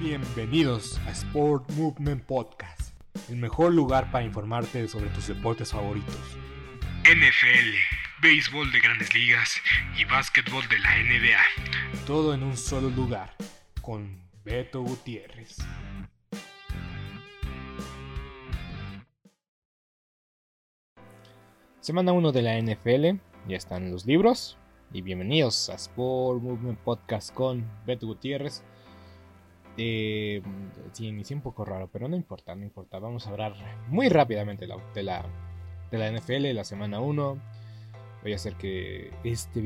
Bienvenidos a Sport Movement Podcast, el mejor lugar para informarte sobre tus deportes favoritos. NFL, béisbol de grandes ligas y básquetbol de la NBA. Todo en un solo lugar, con Beto Gutiérrez. Semana 1 de la NFL, ya están los libros. Y bienvenidos a Sport Movement Podcast con Beto Gutiérrez. Eh, sí, inicié un poco raro, pero no importa, no importa. Vamos a hablar muy rápidamente de la, de la, de la NFL, la semana 1. Voy a hacer que este,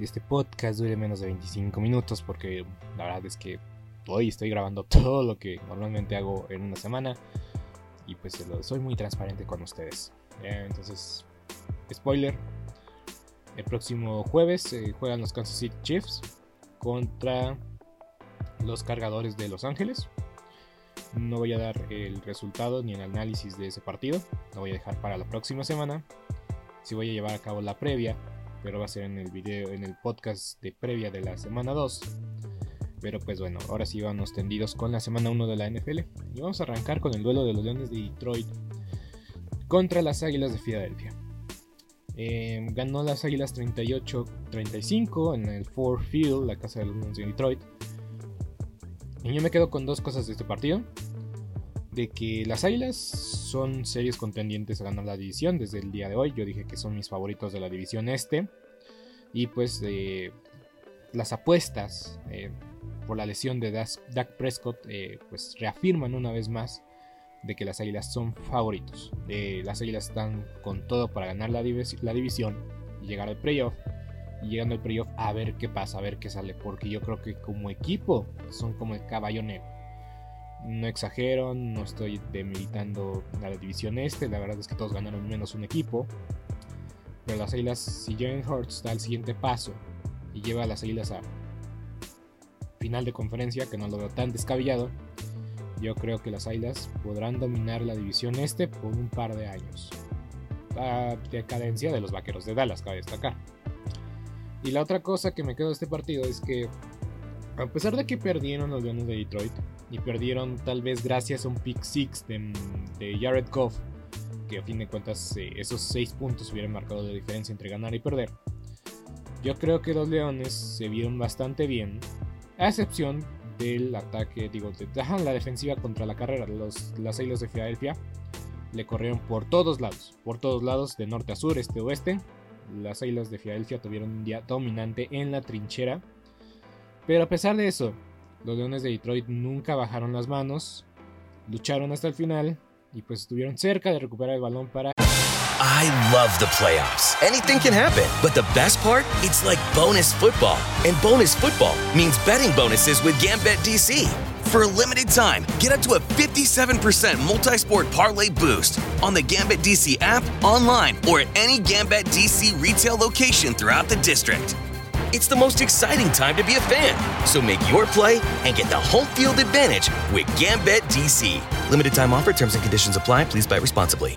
este podcast dure menos de 25 minutos porque la verdad es que hoy estoy grabando todo lo que normalmente hago en una semana y pues soy muy transparente con ustedes. Eh, entonces, spoiler, el próximo jueves eh, juegan los Kansas City Chiefs contra los cargadores de Los Ángeles. No voy a dar el resultado ni el análisis de ese partido. Lo voy a dejar para la próxima semana. Si voy a llevar a cabo la previa, pero va a ser en el video, en el podcast de previa de la semana 2. Pero pues bueno, ahora sí vamos tendidos con la semana 1 de la NFL. Y vamos a arrancar con el duelo de los Leones de Detroit contra las Águilas de Filadelfia. Eh, ganó las Águilas 38-35 en el Ford Field, la casa de los Leones de Detroit. Y yo me quedo con dos cosas de este partido. De que las Águilas son serios contendientes a ganar la división desde el día de hoy. Yo dije que son mis favoritos de la división este. Y pues eh, las apuestas eh, por la lesión de Dak Prescott eh, pues reafirman una vez más de que las Águilas son favoritos. las Águilas están con todo para ganar la, división y llegar al playoff llegando al playoff a ver qué pasa, a ver qué sale, porque yo creo que como equipo son como el caballo negro. No exagero, no estoy demilitando a la división este, la verdad es que todos ganaron menos un equipo. Pero las Águilas, si Jalen Hurts da el siguiente paso y lleva a las Águilas a final de conferencia, que no lo veo tan descabellado, yo creo que las Águilas podrán dominar la división este por un par de años. La decadencia de los vaqueros de Dallas, cabe destacar. Y la otra cosa que me quedo de este partido es que, a pesar de que perdieron los Leones de Detroit, y perdieron tal vez gracias a un pick six de, Jared Goff, que a fin de cuentas eh, esos 6 puntos hubieran marcado la diferencia entre ganar y perder, yo creo que los Leones se vieron bastante bien, a excepción del ataque, digo, de, la defensiva contra la carrera. Los, las Águilas de Filadelfia le corrieron por todos lados, por todos lados, de norte a sur, este a oeste, las Águilas de Filadelfia tuvieron un día dominante en la trinchera. Pero a pesar de eso, los Leones de Detroit nunca bajaron las manos, lucharon hasta el final y pues estuvieron cerca de recuperar el balón para I love the playoffs. Anything can happen, but the best part, it's like bonus football. And bonus football means betting bonuses with Gambit DC. For a limited time, get up to a 57% multi sport parlay boost on the Gambit DC app, online, or at any Gambit DC retail location throughout the district. It's the most exciting time to be a fan, so make your play and get the home field advantage with Gambit DC. Limited time offer, terms and conditions apply. Please buy responsibly.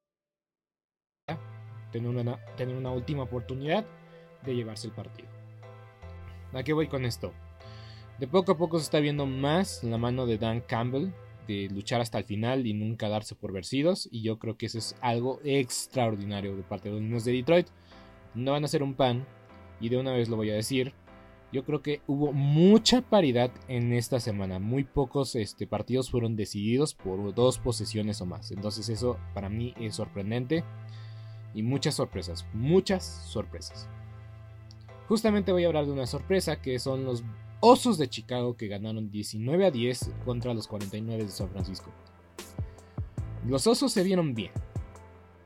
tener una, tener una última oportunidad de llevarse el partido. ¿A qué voy con esto? De poco a poco se está viendo más la mano de Dan Campbell de luchar hasta el final y nunca darse por vencidos. Y yo creo que eso es algo extraordinario de parte de los niños de Detroit. No van a ser un pan, y de una vez lo voy a decir. Yo creo que hubo mucha paridad en esta semana. Muy pocos este, partidos fueron decididos por dos posesiones o más. Entonces eso para mí es sorprendente y muchas sorpresas, muchas sorpresas. Justamente voy a hablar de una sorpresa que son los Osos de Chicago que ganaron 19 a 10 contra los 49 de San Francisco. Los Osos se vieron bien,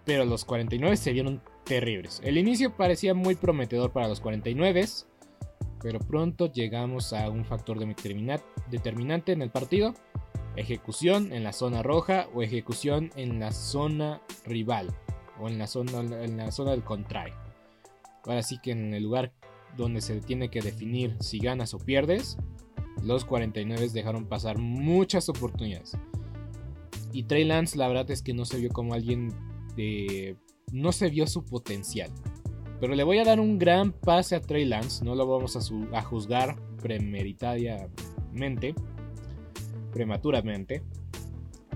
pero los 49 se vieron terribles. El inicio parecía muy prometedor para los 49, pero pronto llegamos a un factor determinante en el partido. Ejecución en la zona roja o ejecución en la zona rival o en la zona, en la zona del contrario. Ahora sí que en el lugar donde se tiene que definir si ganas o pierdes, los 49 dejaron pasar muchas oportunidades. Y Trey Lance la verdad es que no se vio como alguien de... no se vio su potencial. Pero le voy a dar un gran pase a Trey Lance, no lo vamos a, a juzgar premeditadamente, prematuramente,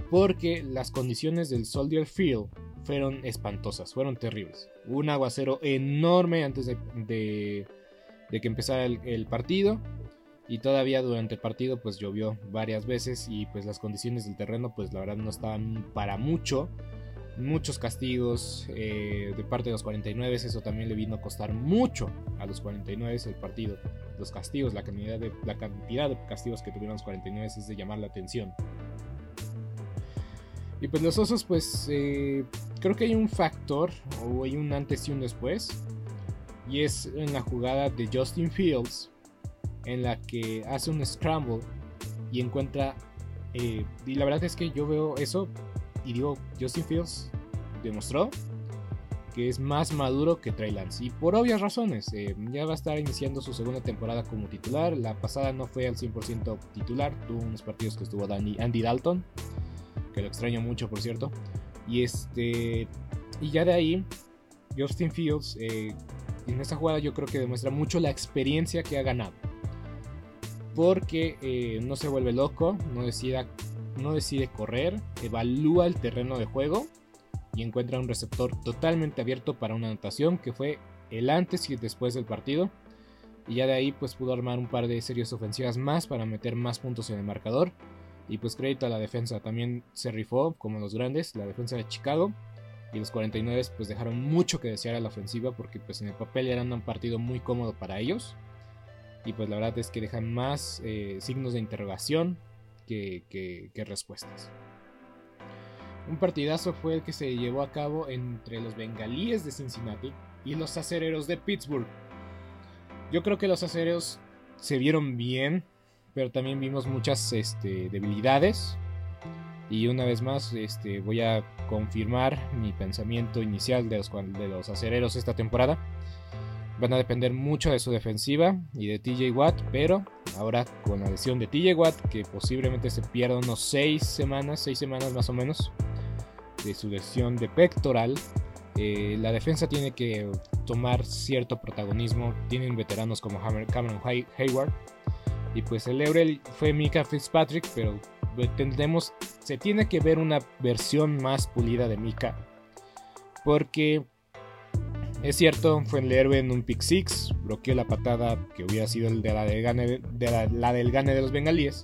porque las condiciones del Soldier Field fueron espantosas, fueron terribles. Un aguacero enorme antes de, que empezara el, partido. Y todavía durante el partido pues llovió varias veces y pues las condiciones del terreno pues la verdad no estaban para mucho. Muchos castigos eh, de parte de los 49, eso también le vino a costar mucho a los 49 el partido. Los castigos, la cantidad de, la cantidad de castigos que tuvieron los 49 es de llamar la atención. Y pues los osos, pues eh, creo que hay un factor, o hay un antes y un después. Y es en la jugada de Justin Fields, en la que hace un scramble y encuentra... Eh, y la verdad es que yo veo eso y digo, Justin Fields demostró que es más maduro que Trey Lance. Y por obvias razones, eh, ya va a estar iniciando su segunda temporada como titular. La pasada no fue al 100% titular, tuvo unos partidos que estuvo Andy Dalton que lo extraño mucho por cierto. Y este y ya de ahí Justin Fields eh, en esta jugada yo creo que demuestra mucho la experiencia que ha ganado. Porque eh, no se vuelve loco, no no decide correr, evalúa el terreno de juego y encuentra un receptor totalmente abierto para una anotación que fue el antes y después del partido. Y ya de ahí pues pudo armar un par de series ofensivas más para meter más puntos en el marcador. Y pues crédito a la defensa, también se rifó como los grandes, la defensa de Chicago. Y los 49 pues dejaron mucho que desear a la ofensiva porque pues en el papel eran un partido muy cómodo para ellos. Y pues la verdad es que dejan más eh, signos de interrogación que, que respuestas. Un partidazo fue el que se llevó a cabo entre los bengalíes de Cincinnati y los acereros de Pittsburgh. Yo creo que los acereros se vieron bien, pero también vimos muchas este, debilidades. Y una vez más este, voy a confirmar mi pensamiento inicial de los, de los acereros esta temporada. Van a depender mucho de su defensiva y de TJ Watt, pero ahora con la lesión de TJ Watt, que posiblemente se pierda unos 6 semanas, 6 semanas más o menos, de su lesión de pectoral, eh, la defensa tiene que tomar cierto protagonismo. Tienen veteranos como Cameron Hayward, y pues el Eurel fue Mika Fitzpatrick, pero tendremos, se tiene que ver una versión más pulida de Mika. Porque es cierto, fue el héroe en un pick six, bloqueó la patada que hubiera sido el de la de, la del gane de los bengalíes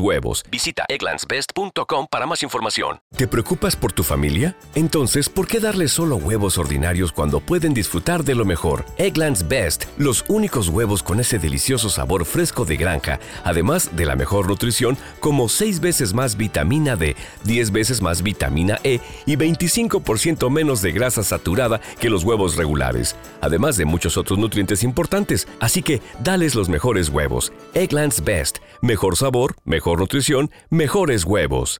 huevos. Visita egglandsbest.com para más información. ¿Te preocupas por tu familia? Entonces, ¿por qué darles solo huevos ordinarios cuando pueden disfrutar de lo mejor? Egglands Best, los únicos huevos con ese delicioso sabor fresco de granja, además de la mejor nutrición como 6 veces más vitamina D, 10 veces más vitamina E y 25% menos de grasa saturada que los huevos regulares, además de muchos otros nutrientes importantes. Así que, dales los mejores huevos. Egglands Best, mejor sabor, mejor nutrición, mejores huevos.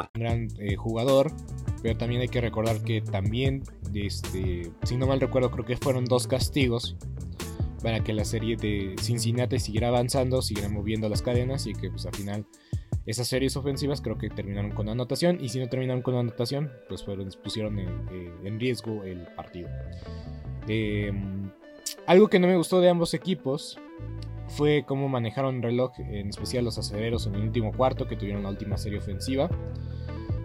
un gran eh, jugador, pero también hay que recordar que también, este, si no mal recuerdo, creo que fueron dos castigos para que la serie de Cincinnati siguiera avanzando, siguiera moviendo las cadenas y que pues al final esas series ofensivas creo que terminaron con anotación y si no terminaron con anotación pues fueron, pusieron en, riesgo el partido. Em, algo que no me gustó de ambos equipos fue cómo manejaron el reloj, en especial los aceleros en el último cuarto que tuvieron la última serie ofensiva.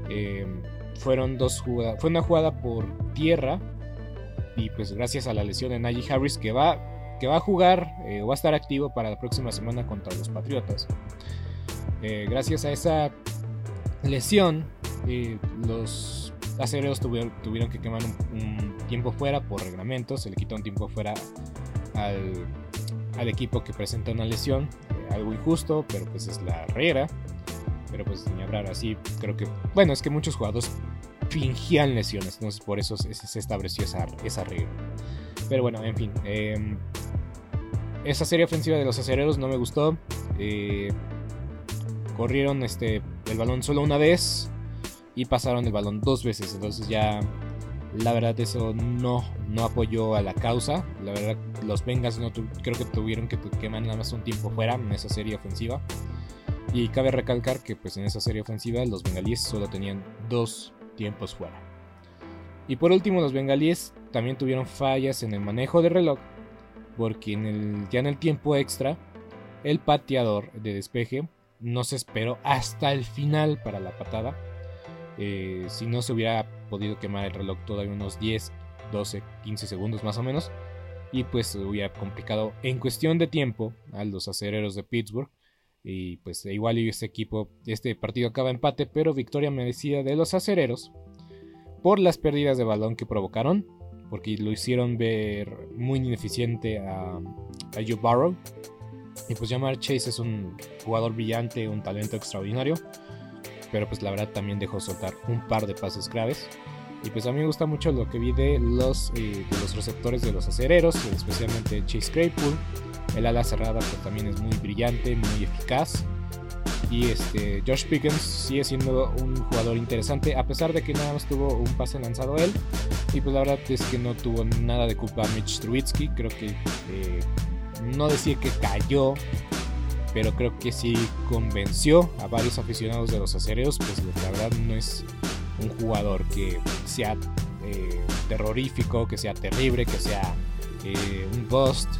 Em, fueron dos jugadas. Fue una jugada por tierra. Y pues gracias a la lesión de Najee Harris que va, que va a jugar eh, va a estar activo para la próxima semana contra los Patriotas. Eh, gracias a esa lesión, eh, los aceleros tuvieron, tuvieron que quemar un, tiempo fuera por reglamento. Se le quitó un tiempo fuera al, al equipo que presenta una lesión. algo injusto, pero pues es la regla pero pues ni hablar así, creo que, bueno, es que muchos jugadores fingían lesiones, entonces por eso se, estableció esa, esa regla. Pero bueno, en fin, em, esa serie ofensiva de los acereros no me gustó. Eh, corrieron este, el balón solo una vez y pasaron el balón dos veces, entonces ya la verdad eso no, no apoyó a la causa. La verdad los Bengals no creo que tuvieron que quemar nada más un tiempo fuera en esa serie ofensiva. Y cabe recalcar que pues en esa serie ofensiva los bengalíes solo tenían dos tiempos fuera. Y por último los bengalíes también tuvieron fallas en el manejo del reloj porque en el, ya en el tiempo extra el pateador de despeje no se esperó hasta el final para la patada. Eh, si no se hubiera podido quemar el reloj todavía unos 10, 12, 15 segundos más o menos. Y pues hubiera complicado en cuestión de tiempo a los acereros de Pittsburgh y pues igual este equipo, este partido acaba empate, pero victoria merecida de los acereros por las pérdidas de balón que provocaron, porque lo hicieron ver muy ineficiente a, a Joe Barrow. Y pues Jamar Chase es un jugador brillante, un talento extraordinario, pero pues la verdad también dejó soltar un par de pases graves. Y pues a mí me gusta mucho lo que vi de los, eh, de los receptores de los acereros, especialmente Chase Claypool el ala cerrada pues, también es muy brillante, muy eficaz. Y este, Josh Pickens sigue siendo un jugador interesante, a pesar de que nada más tuvo un pase lanzado él. Y pues la verdad es que no tuvo nada de culpa Mitch Trubisky. Creo que eh, no decir que cayó, pero creo que sí convenció a varios aficionados de los acereos. Pues la verdad no es un jugador que sea eh, terrorífico, que sea terrible, que sea eh, un bust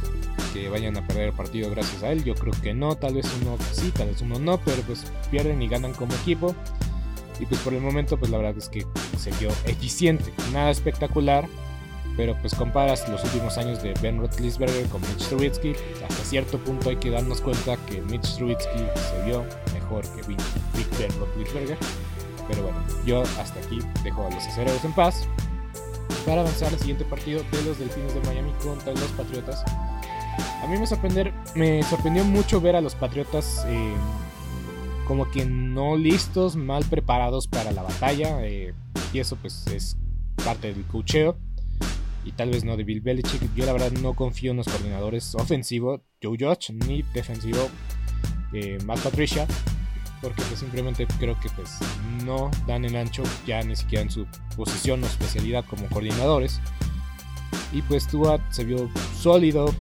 que vayan a perder el partido gracias a él. Yo creo que no, tal vez uno sí, tal vez uno no, pero pues pierden y ganan como equipo. Y pues por el momento, pues la verdad es que se vio eficiente, nada espectacular, pero pues comparas los últimos años de Ben Roethlisberger con Mitch Trubisky, hasta cierto punto hay que darnos cuenta que Mitch Trubisky se vio mejor que Big Ben Roethlisberger. Pero bueno, yo hasta aquí dejo a los acereros en paz para avanzar al siguiente partido de los Delfines de Miami contra los Patriotas. A mí me, sorprender, me sorprendió mucho ver a los Patriotas eh, como que no listos, mal preparados para la batalla. Eh, y eso pues es parte del cocheo. Y tal vez no de Bill Belichick. Yo la verdad no confío en los coordinadores ofensivo Joe Judge ni defensivo eh, Matt Patricia. Porque pues, simplemente creo que pues no dan el ancho ya ni siquiera en su posición o especialidad como coordinadores y pues Tua se vio sólido.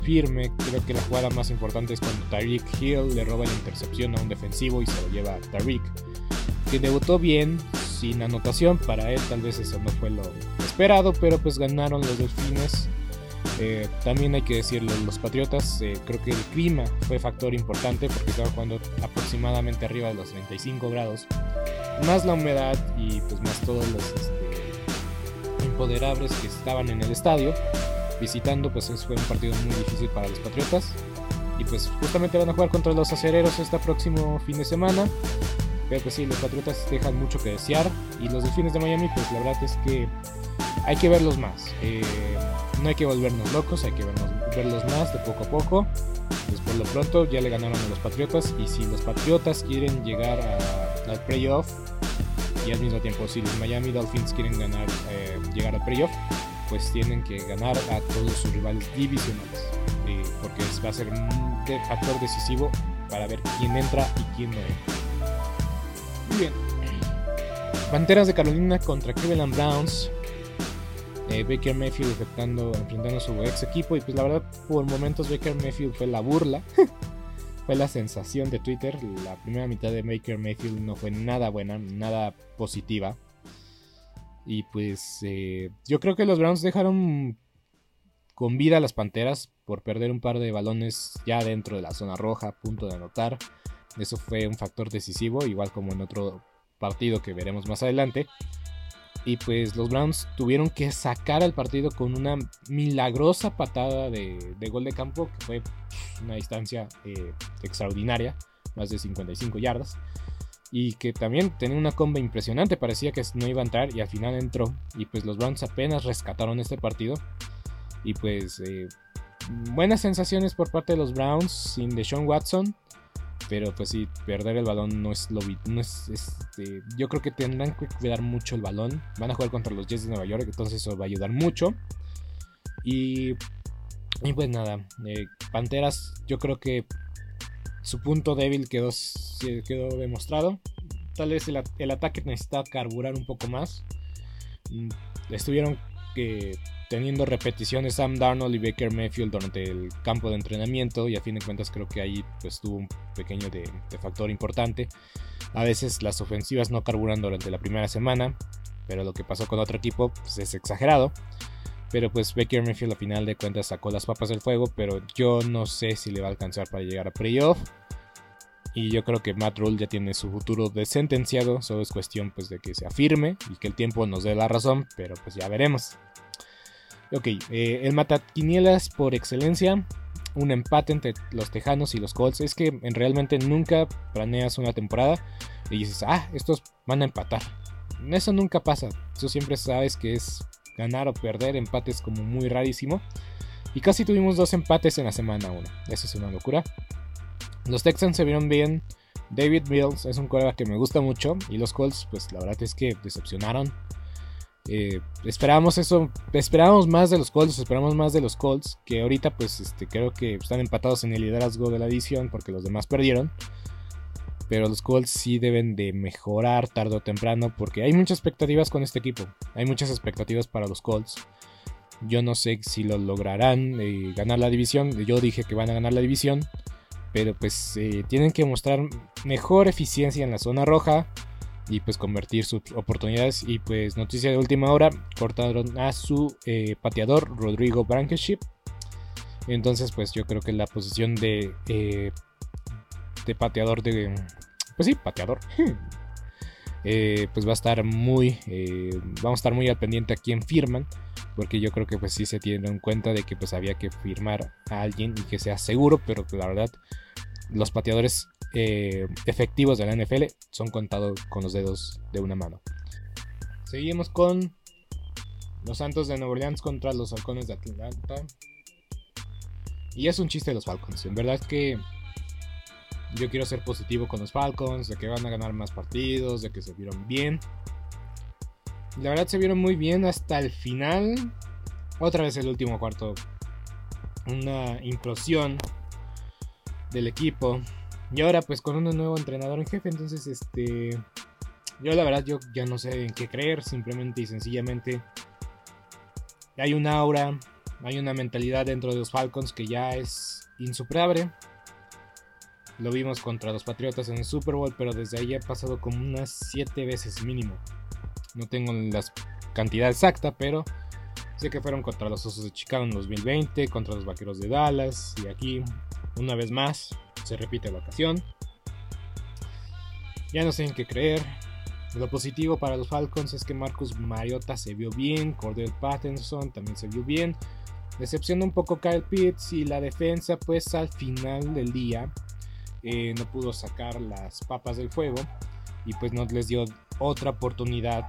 firme. Creo que la jugada más importante es cuando Tariq Hill le roba la intercepción a un defensivo y se lo lleva a Tariq, que debutó bien, sin anotación. Para él, tal vez eso no fue lo esperado, pero pues ganaron los delfines. Eh, también hay que decirlo, los Patriotas, eh, creo que el clima fue factor importante porque estaban jugando aproximadamente arriba de los 35 grados, más la humedad y pues más todos los este, impoderables que estaban en el estadio visitando, pues fue un partido muy difícil para los Patriotas. Y pues justamente van a jugar contra los acereros este próximo fin de semana. Pero pues sí, los Patriotas dejan mucho que desear. Y los Delfines de Miami, pues la verdad es que hay que verlos más. Eh, no hay que volvernos locos, hay que verlos más de poco a poco. Pues por lo pronto ya le ganaron a los Patriotas. Y si los Patriotas quieren llegar al playoff, y al mismo tiempo si los Miami Dolphins quieren ganar, eh, llegar al playoff, pues tienen que ganar a todos sus rivales divisionales, eh, porque va a ser un factor decisivo para ver quién entra y quién no entra. Muy bien. Panteras de Carolina contra Cleveland Browns. Eh, Baker Mayfield enfrentando, enfrentando a su ex equipo. Y pues la verdad, por momentos Baker Mayfield fue la burla. fue la sensación de Twitter. La primera mitad de Baker Mayfield no fue nada buena, nada positiva. Y pues eh, yo creo que los Browns dejaron con vida a las Panteras por perder un par de balones ya dentro de la zona roja, a punto de anotar. Eso fue un factor decisivo, igual como en otro partido que veremos más adelante. Y pues los Browns tuvieron que sacar al partido con una milagrosa patada de, gol de campo, que fue una distancia eh, extraordinaria, más de 55 yardas y que también tenía una comba impresionante, parecía que no iba a entrar y al final entró y pues los Browns apenas rescataron este partido y pues eh, buenas sensaciones por parte de los Browns sin Deshaun Watson, pero pues sí, perder el balón no es lo no es este, yo creo que tendrán que cuidar mucho el balón, van a jugar contra los Jets de Nueva York, entonces eso va a ayudar mucho y y pues nada, eh, Panteras yo creo que su punto débil quedó, quedó demostrado. Tal vez el, ataque necesita carburar un poco más. Mm, estuvieron teniendo repeticiones Sam Darnold y Baker Mayfield durante el campo de entrenamiento y a fin de cuentas creo que ahí pues tuvo un pequeño de, factor importante. A veces las ofensivas no carburan durante la primera semana, pero lo que pasó con otro equipo pues, es exagerado. Pero pues Baker Mayfield a final de cuentas sacó las papas del fuego, pero yo no sé si le va a alcanzar para llegar a playoff. Y yo creo que Matt Rule ya tiene su futuro desentenciado. Solo es cuestión pues de que se afirme y que el tiempo nos dé la razón. Pero pues ya veremos. Ok, eh, el mataquinielas por excelencia. Un empate entre los Tejanos y los Colts. Es que realmente nunca planeas una temporada y dices, ah, estos van a empatar. Eso nunca pasa. Tú siempre sabes que es ganar o perder. Empate es como muy rarísimo. Y casi tuvimos dos empates en la semana 1. Eso es una locura. Los Texans se vieron bien. David Mills es un coreback que me gusta mucho. Y los Colts, pues la verdad es que decepcionaron. Eh, esperábamos eso, esperábamos más de los Colts, esperamos más de los Colts, que ahorita pues este, creo que están empatados en el liderazgo de la edición porque los demás perdieron. Pero los Colts sí deben de mejorar tarde o temprano porque hay muchas expectativas con este equipo. Hay muchas expectativas para los Colts. Yo no sé si lo lograrán eh, ganar la división. Yo dije que van a ganar la división. Pero pues eh, tienen que mostrar mejor eficiencia en la zona roja. Y pues convertir sus oportunidades. Y pues noticia de última hora. Cortaron a su eh, pateador Rodrigo Blankenship. Entonces pues yo creo que la posición de, de pateador de pues sí, pateador. Eh, pues va a estar muy, eh, vamos a estar muy al pendiente a quién firman, porque yo creo que pues sí se tiene en cuenta de que pues había que firmar a alguien y que sea seguro, pero la verdad los pateadores eh, efectivos de la NFL son contados con los dedos de una mano. Seguimos con los Santos de Nueva Orleans contra los Halcones de Atlanta. Y es un chiste de los Falcons. En verdad que yo quiero ser positivo con los Falcons, de que van a ganar más partidos, de que se vieron bien. La verdad se vieron muy bien hasta el final. Otra vez el último cuarto. Una implosión del equipo. Y ahora pues con un nuevo entrenador en jefe. Entonces este... Yo la verdad yo ya no sé en qué creer. Simplemente y sencillamente... Hay un aura. Hay una mentalidad dentro de los Falcons que ya es insuperable. Lo vimos contra los Patriotas en el Super Bowl, pero desde ahí ha pasado como unas 7 veces mínimo. No tengo la cantidad exacta, pero sé que fueron contra los Osos de Chicago en 2020, contra los Vaqueros de Dallas, y aquí, una vez más, se repite la ocasión. Ya no sé en qué creer. Lo positivo para los Falcons es que Marcus Mariota se vio bien, Cordell Pattinson también se vio bien. Decepciona un poco Kyle Pitts y la defensa, pues al final del día eh, no pudo sacar las papas del fuego y pues no les dio otra oportunidad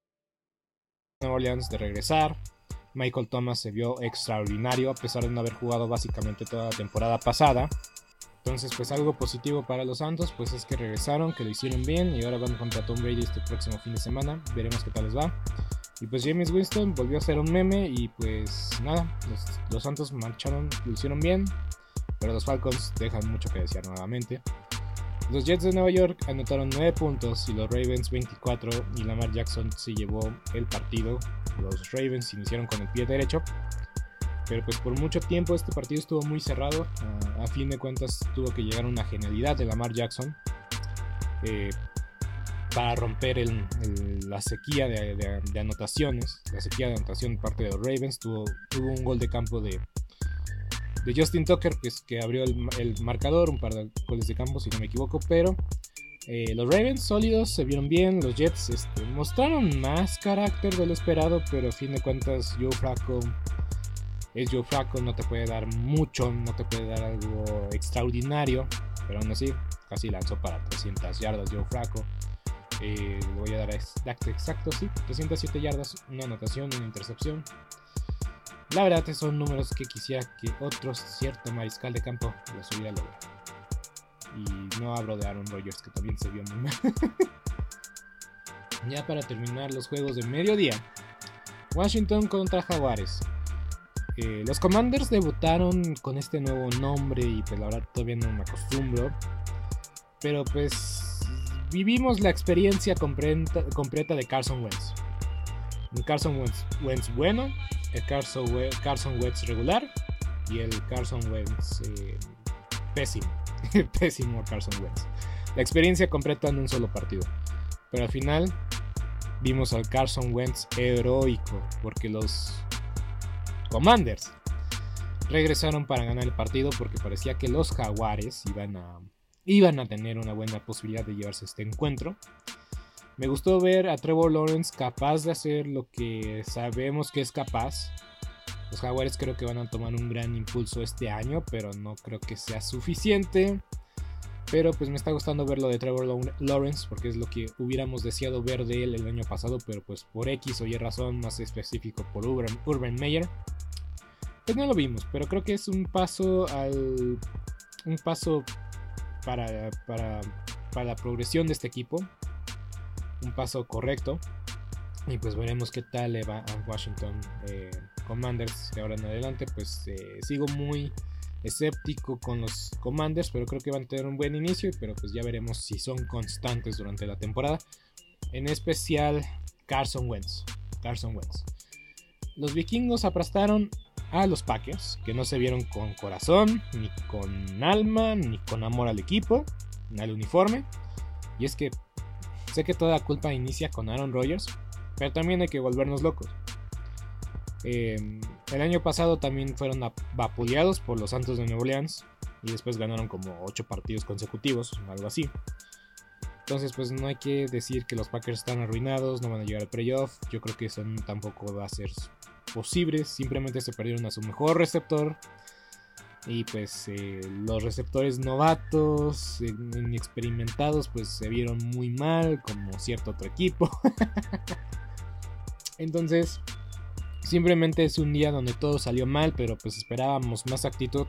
Nueva Orleans de regresar. Michael Thomas se vio extraordinario a pesar de no haber jugado básicamente toda la temporada pasada. Entonces, pues algo positivo para los Santos, pues es que regresaron, que lo hicieron bien y ahora van contra Tom Brady este próximo fin de semana. Veremos qué tal les va. Y pues James Winston volvió a ser un meme y pues nada, los, los Santos marcharon, lo hicieron bien, pero los Falcons dejan mucho que desear nuevamente. Los Jets de Nueva York anotaron 9 puntos y los Ravens 24 y Lamar Jackson se llevó el partido. Los Ravens iniciaron con el pie derecho Pero pues por mucho tiempo este partido estuvo muy cerrado. a fin de cuentas tuvo que llegar una genialidad de Lamar Jackson eh, para romper la sequía de, anotaciones. La sequía de anotación por parte de los Ravens. Tuvo, tuvo un gol de campo de, de Justin Tucker que, que abrió el, marcador. Un par de goles de campo si no me equivoco. Pero eh, los Ravens sólidos se vieron bien. Los Jets este, mostraron más carácter de lo esperado. Pero a fin de cuentas Joe Flacco es Joe Flacco, no te puede dar mucho, no te puede dar algo extraordinario, pero aún así, casi lanzó para 300 yardas Joe Flacco. Eh, voy a dar exacto, sí, 307 yardas, una anotación, una intercepción. La verdad, son números que quisiera que otro cierto mariscal de campo los hubiera logrado. Y no hablo de Aaron Rodgers, que también se vio muy mal. ya para terminar los juegos de mediodía. Washington contra Jaguares. Eh, los Commanders debutaron con este nuevo nombre y pues la verdad todavía no me acostumbro. Pero pues vivimos la experiencia completa, de Carson Wentz. Un Carson Wentz, bueno, el Carson, Wentz regular y el Carson Wentz eh, pésimo. pésimo Carson Wentz. La experiencia completa en un solo partido. Pero al final vimos al Carson Wentz heroico porque los Commanders regresaron para ganar el partido porque parecía que los Jaguares iban a, iban a tener una buena posibilidad de llevarse este encuentro. Me gustó ver a Trevor Lawrence capaz de hacer lo que sabemos que es capaz. Los Jaguares creo que van a tomar un gran impulso este año, pero no creo que sea suficiente. Pero pues me está gustando ver lo de Trevor Lawrence porque es lo que hubiéramos deseado ver de él el año pasado, pero pues por X o Y razón, más específico por Urban, Urban Meyer, pues no lo vimos, pero creo que es un paso al. Un paso para, para, para la progresión de este equipo. Un paso correcto. Y pues veremos qué tal le va a Washington eh, Commanders de ahora en adelante. Pues eh, sigo muy escéptico con los Commanders, pero creo que van a tener un buen inicio. Pero pues ya veremos si son constantes durante la temporada. En especial Carson Wentz. Carson Wentz. Los vikingos aplastaron a los Packers, que no se vieron con corazón, ni con alma, ni con amor al equipo, ni al uniforme. Y es que sé que toda culpa inicia con Aaron Rodgers, pero también hay que volvernos locos. Em, el año pasado también fueron vapuleados por los Santos de Nueva Orleans y después ganaron como 8 partidos consecutivos, algo así. Entonces, pues no hay que decir que los Packers están arruinados, no van a llegar al playoff. Yo creo que eso tampoco va a ser posibles. Simplemente se perdieron a su mejor receptor. Y pues eh, los receptores novatos, inexperimentados, pues se vieron muy mal, como cierto otro equipo. Entonces, simplemente es un día donde todo salió mal, pero pues esperábamos más actitud.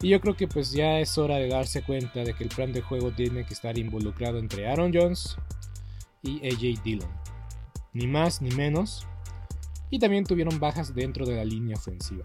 Y yo creo que pues ya es hora de darse cuenta de que el plan de juego tiene que estar involucrado entre Aaron Jones y AJ Dillon. Ni más ni menos y también tuvieron bajas dentro de la línea ofensiva.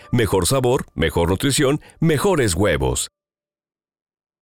mejor sabor, mejor nutrición, mejores huevos.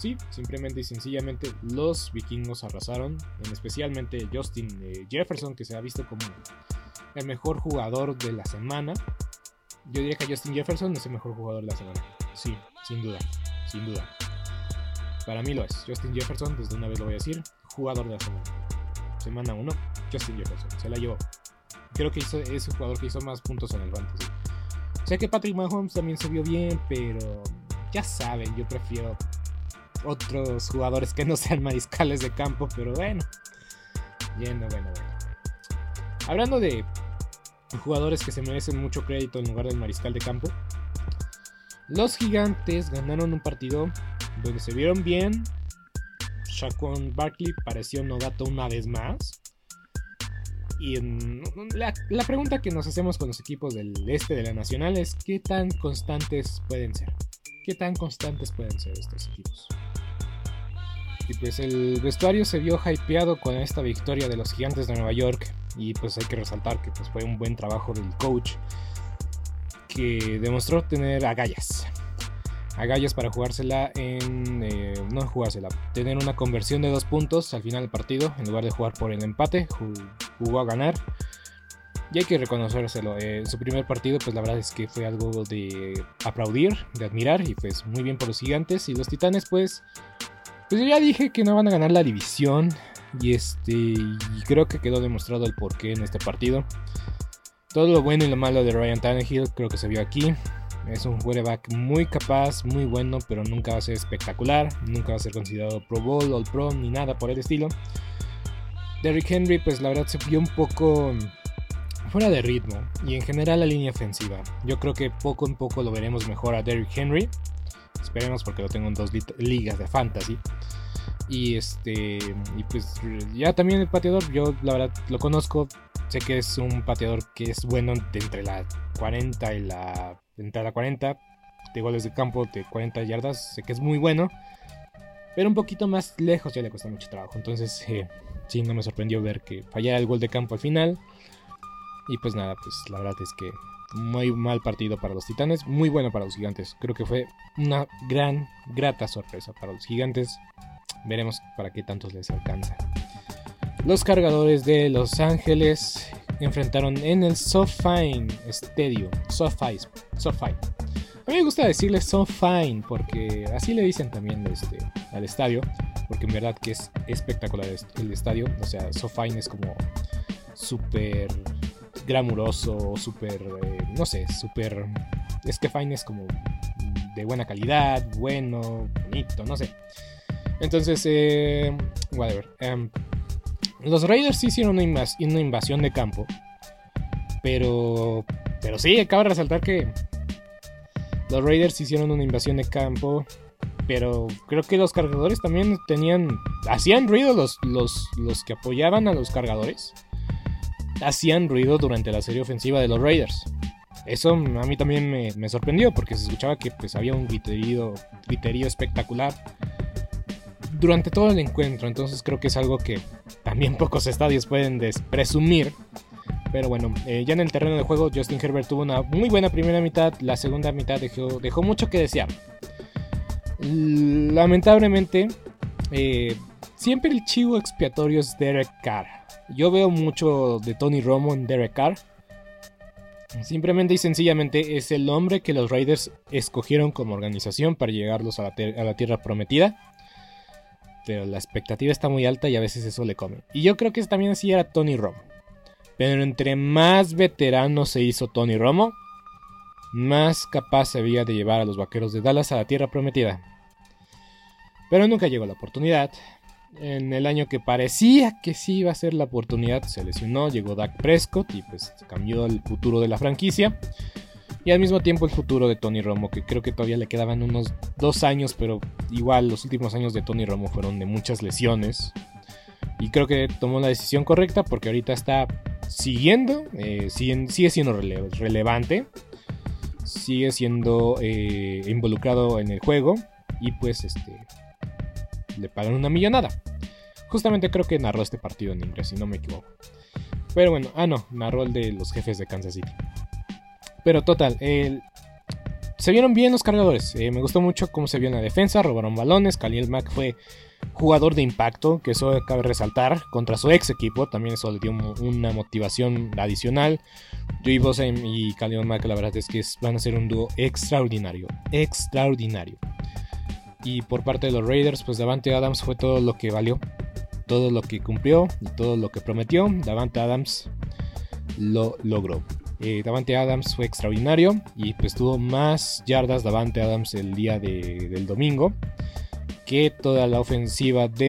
Sí, simplemente y sencillamente los vikingos arrasaron, en especialmente Justin eh, Jefferson, que se ha visto como el mejor jugador de la semana. Yo diría que Justin Jefferson es el mejor jugador de la semana. Sí, sin duda, sin duda. Para mí lo es. Justin Jefferson, desde una vez lo voy a decir, jugador de la semana. Semana 1, Justin Jefferson, se la llevó. Creo que es el jugador que hizo más puntos en el fantasy. Sé que Patrick Mahomes también se vio bien, pero ya saben, yo prefiero otros jugadores que no sean mariscales de campo, pero bueno. Bueno, bueno, bueno. Hablando de jugadores que se merecen mucho crédito en lugar del mariscal de campo, los gigantes ganaron un partido donde se vieron bien. Shaquon Barkley pareció novato una vez más. Y la, la, pregunta que nos hacemos con los equipos del este de la Nacional es: ¿qué tan constantes pueden ser? ¿Qué tan constantes pueden ser estos equipos? Y pues el vestuario se vio hypeado con esta victoria de los gigantes de Nueva York. Y pues hay que resaltar que pues fue un buen trabajo del coach que demostró tener agallas. Agallas para jugársela en... Eh, no jugársela, tener una conversión de dos puntos al final del partido. En lugar de jugar por el empate, jugó a ganar. Y hay que reconocérselo. En su primer partido, pues la verdad es que fue algo de aplaudir, de admirar. Y pues muy bien por los gigantes. Y los titanes, pues pues yo ya dije que no van a ganar la división. Y este. Y creo que quedó demostrado el porqué en este partido. Todo lo bueno y lo malo de Ryan Tannehill creo que se vio aquí. Es un quarterback muy capaz, muy bueno, pero nunca va a ser espectacular. Nunca va a ser considerado Pro Bowl, All Pro, ni nada por el estilo. Derrick Henry, pues la verdad se vio un poco fuera de ritmo. Y en general la línea ofensiva. Yo creo que poco en poco lo veremos mejor a Derrick Henry. Esperemos porque lo tengo en dos ligas de fantasy. Y este. Y pues ya también el pateador, yo la verdad lo conozco. Sé que es un pateador que es bueno entre la 40 y la. Entre la 40 de goles de campo de 40 yardas. Sé que es muy bueno. Pero un poquito más lejos ya le cuesta mucho trabajo. Entonces, eh, sí, no me sorprendió ver que fallara el gol de campo al final. Y pues nada, pues la verdad es que muy mal partido para los Titanes, muy bueno para los Gigantes. Creo que fue una gran, grata sorpresa para los Gigantes. Veremos para qué tantos les alcanza. Los cargadores de Los Ángeles enfrentaron en el SoFi Stadium. SoFi, SoFi. A mí me gusta decirle SoFi porque así le dicen también este, al estadio. Porque en verdad que es espectacular el estadio. O sea, SoFi es como súper glamuroso, súper, eh, no sé, súper... Es que Fine es como de buena calidad, bueno, bonito, no sé. Entonces, eh, whatever. Em, los Raiders hicieron una, invasión de campo. Pero, pero sí, acabo de resaltar que los Raiders hicieron una invasión de campo. Pero creo que los cargadores también tenían. Hacían ruido los, los, los que apoyaban a los cargadores hacían ruido durante la serie ofensiva de los Raiders. Eso a mí también me, sorprendió porque se escuchaba que pues, había un griterío, espectacular durante todo el encuentro. Entonces creo que es algo que también pocos estadios pueden presumir. Pero bueno, eh, ya en el terreno de juego Justin Herbert tuvo una muy buena primera mitad. La segunda mitad dejó, dejó mucho que desear. Lamentablemente, eh, siempre el chivo expiatorio es Derek Carr. Yo veo mucho de Tony Romo en Derek Carr. Simplemente y sencillamente es el hombre que los Raiders escogieron como organización para llegarlos a la, tierra prometida. Pero la expectativa está muy alta y a veces eso le come. Y yo creo que también así era Tony Romo. Pero entre más veterano se hizo Tony Romo, más capaz se había de llevar a los vaqueros de Dallas a la tierra prometida. Pero nunca llegó la oportunidad en el año que parecía que sí iba a ser la oportunidad, se lesionó, llegó Dak Prescott y pues cambió el futuro de la franquicia. Y al mismo tiempo el futuro de Tony Romo, que creo que todavía le quedaban unos dos años, pero igual los últimos años de Tony Romo fueron de muchas lesiones. Y creo que tomó la decisión correcta porque ahorita está siguiendo, eh, sigue, siendo relevante, sigue siendo eh, involucrado en el juego y pues este le pagan una millonada. Justamente creo que narró este partido en inglés, si no me equivoco. Pero bueno, ah no, narró el de los jefes de Kansas City. Pero total, se vieron bien los cargadores. Eh, me gustó mucho cómo se vio en la defensa, robaron balones. Khalil Mack fue jugador de impacto, que eso cabe resaltar, contra su ex equipo. También eso le dio una motivación adicional. Joey Bosa y Khalil Mack, la verdad es que van a ser un dúo extraordinario. Extraordinario. Y por parte de los Raiders, pues Davante Adams fue todo lo que valió. Todo lo que cumplió todo lo que prometió. Davante Adams lo logró. Eh, Davante Adams fue extraordinario y pues tuvo más yardas Davante Adams el día del domingo que toda la ofensiva de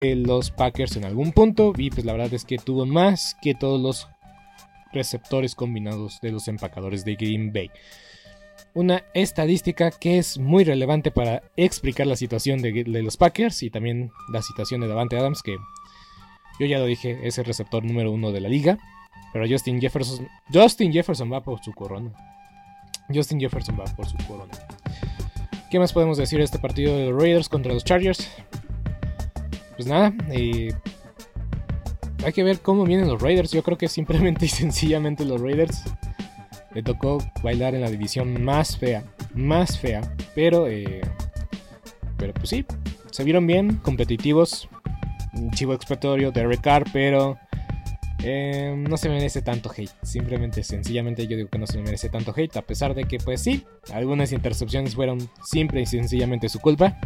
los Packers en algún punto y pues la verdad es que tuvo más que todos los receptores combinados de los empacadores de Green Bay. Una estadística que es muy relevante para explicar la situación de, los Packers y también la situación de Davante Adams, que yo ya lo dije, es el receptor número uno de la liga. Pero Justin Jefferson, Justin Jefferson va por su corona. Justin Jefferson va por su corona. ¿Qué más podemos decir de este partido de los Raiders contra los Chargers? Pues nada, eh, hay que ver cómo vienen los Raiders. Yo creo que simplemente y sencillamente los Raiders le tocó bailar en la división más fea, más fea. Pero, eh, pero pues sí, se vieron bien, competitivos. Un chivo expiatorio de Carr, pero eh, no se merece tanto hate. Simplemente, sencillamente yo digo que no se merece tanto hate. A pesar de que, pues sí, algunas intercepciones fueron simple y sencillamente su culpa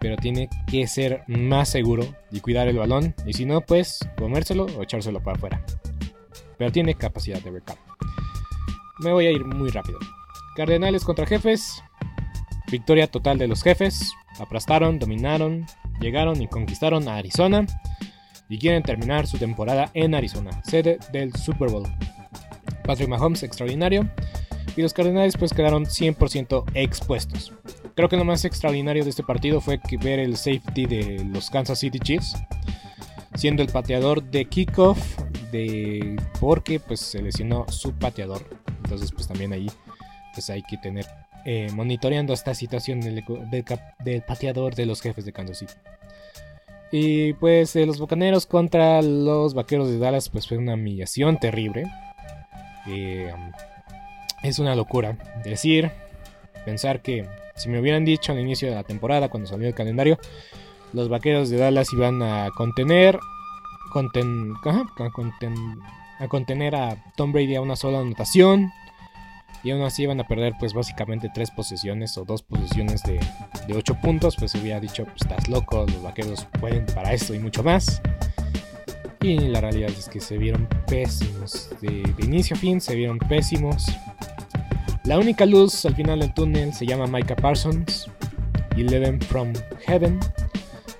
pero tiene que ser más seguro y cuidar el balón. Y si no, pues comérselo o echárselo para afuera. Pero tiene capacidad de recap. Me voy a ir muy rápido. Cardenales contra jefes. Victoria total de los jefes. Aplastaron, dominaron, llegaron y conquistaron a Arizona. Y quieren terminar su temporada en Arizona, sede del Super Bowl. Patrick Mahomes extraordinario. Y los Cardenales pues quedaron 100% expuestos. Creo que lo más extraordinario de este partido fue ver el safety de los Kansas City Chiefs, siendo el pateador de kickoff de porque pues se lesionó su pateador. Entonces pues también ahí pues hay que tener eh, monitoreando esta situación del, pateador de los jefes de Kansas City. Y pues los Bucaneros contra los Vaqueros de Dallas pues fue una humillación terrible. Eh, es una locura decir, pensar que si me hubieran dicho al inicio de la temporada, cuando salió el calendario, los vaqueros de Dallas iban a contener, a, contener a Tom Brady a una sola anotación. Y aún así iban a perder pues básicamente tres posesiones o dos posesiones de, 8 puntos. Pues se hubiera dicho, pues estás loco, los vaqueros pueden para esto y mucho más. Y la realidad es que se vieron pésimos. De inicio a fin se vieron pésimos. La única luz al final del túnel se llama Micah Parsons, Eleven from Heaven.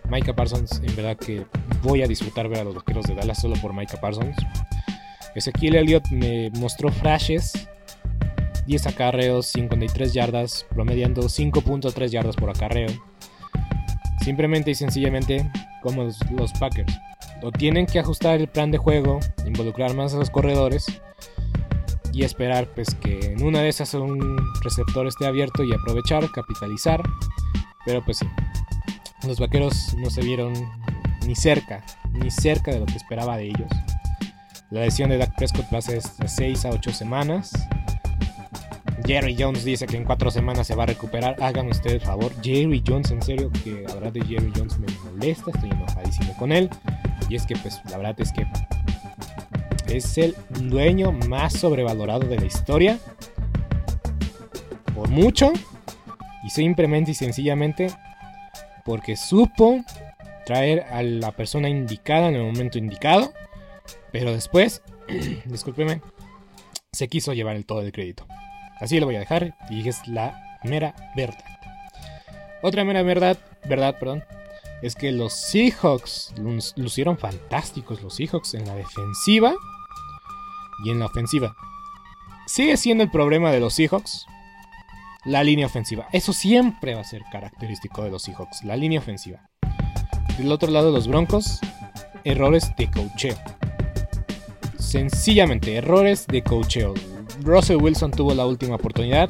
Micah Parsons, en verdad que voy a disfrutar ver a los vaqueros de Dallas solo por Micah Parsons. Ezequiel Elliott me mostró flashes, 10 acarreos, 53 yardas, promediando 5.3 yardas por acarreo. Simplemente y sencillamente como los, los Packers. O tienen que ajustar el plan de juego, involucrar más a los corredores y esperar pues que en una de esas un receptor esté abierto y aprovechar, capitalizar. Pero pues sí, los vaqueros no se vieron ni cerca, ni cerca de lo que esperaba de ellos. La lesión de Dak Prescott va a ser de 6 a 8 semanas. Jerry Jones dice que en 4 semanas se va a recuperar. Hagan ustedes el favor. Jerry Jones, en serio, que la verdad de Jerry Jones me molesta. Estoy enojadísimo con él. Y es que, pues, la verdad es que es el dueño más sobrevalorado de la historia. por mucho y simplemente y sencillamente porque supo traer a la persona indicada en el momento indicado, pero después, discúlpeme, se quiso llevar el todo del crédito. Así lo voy a dejar y es la mera verdad. Otra mera verdad, verdad, perdón, es que los Seahawks lucieron fantásticos los Seahawks en la defensiva y en la ofensiva. Sigue siendo el problema de los Seahawks la línea ofensiva. Eso siempre va a ser característico de los Seahawks, la línea ofensiva. Del otro lado, los Broncos, errores de cocheo. Sencillamente, errores de cocheo. Russell Wilson tuvo la última oportunidad.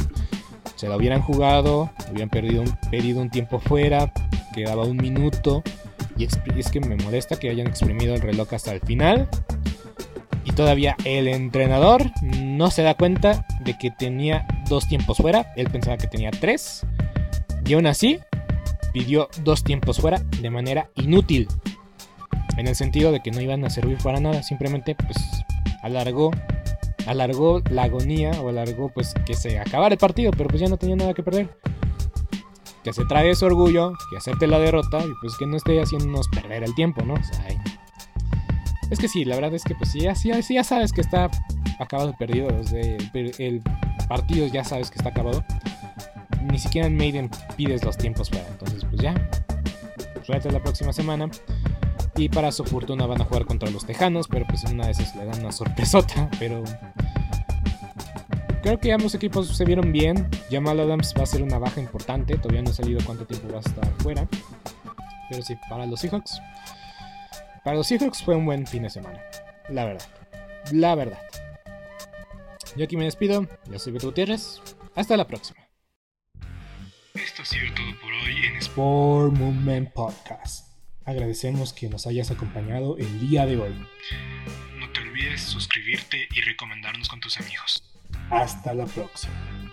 Se la hubieran jugado, hubieran perdido un, pedido un tiempo fuera, quedaba un minuto. Y es que me molesta que hayan exprimido el reloj hasta el final. Y todavía el entrenador no se da cuenta de que tenía dos tiempos fuera. Él pensaba que tenía tres. Y aún así, pidió dos tiempos fuera de manera inútil. En el sentido de que no iban a servir para nada. Simplemente pues alargó. Alargó la agonía o alargó pues que se acabara el partido. Pero pues ya no tenía nada que perder. Que se trae ese orgullo, que acepte la derrota y pues que no esté haciéndonos perder el tiempo, ¿no? O sea, es que sí, la verdad es que pues sí, ya, ya sabes que está acabado perdido. Desde el, partido ya sabes que está acabado. Ni siquiera en Maiden pides los tiempos para. Entonces pues ya. Suerte la próxima semana. Y para su fortuna van a jugar contra los Tejanos. Pero pues una de esas le dan una sorpresota. Pero creo que ambos equipos se vieron bien. Jamal Adams va a ser una baja importante. Todavía no ha salido cuánto tiempo va a estar fuera. Pero sí, para los Seahawks para los Seahawks fue un buen fin de semana. La verdad. La verdad. Yo aquí me despido. Yo soy Beto Gutiérrez. Hasta la próxima. Esto ha sido todo por hoy en Sport Movement Podcast. Agradecemos que nos hayas acompañado el día de hoy. No te olvides suscribirte y recomendarnos con tus amigos. Hasta la próxima.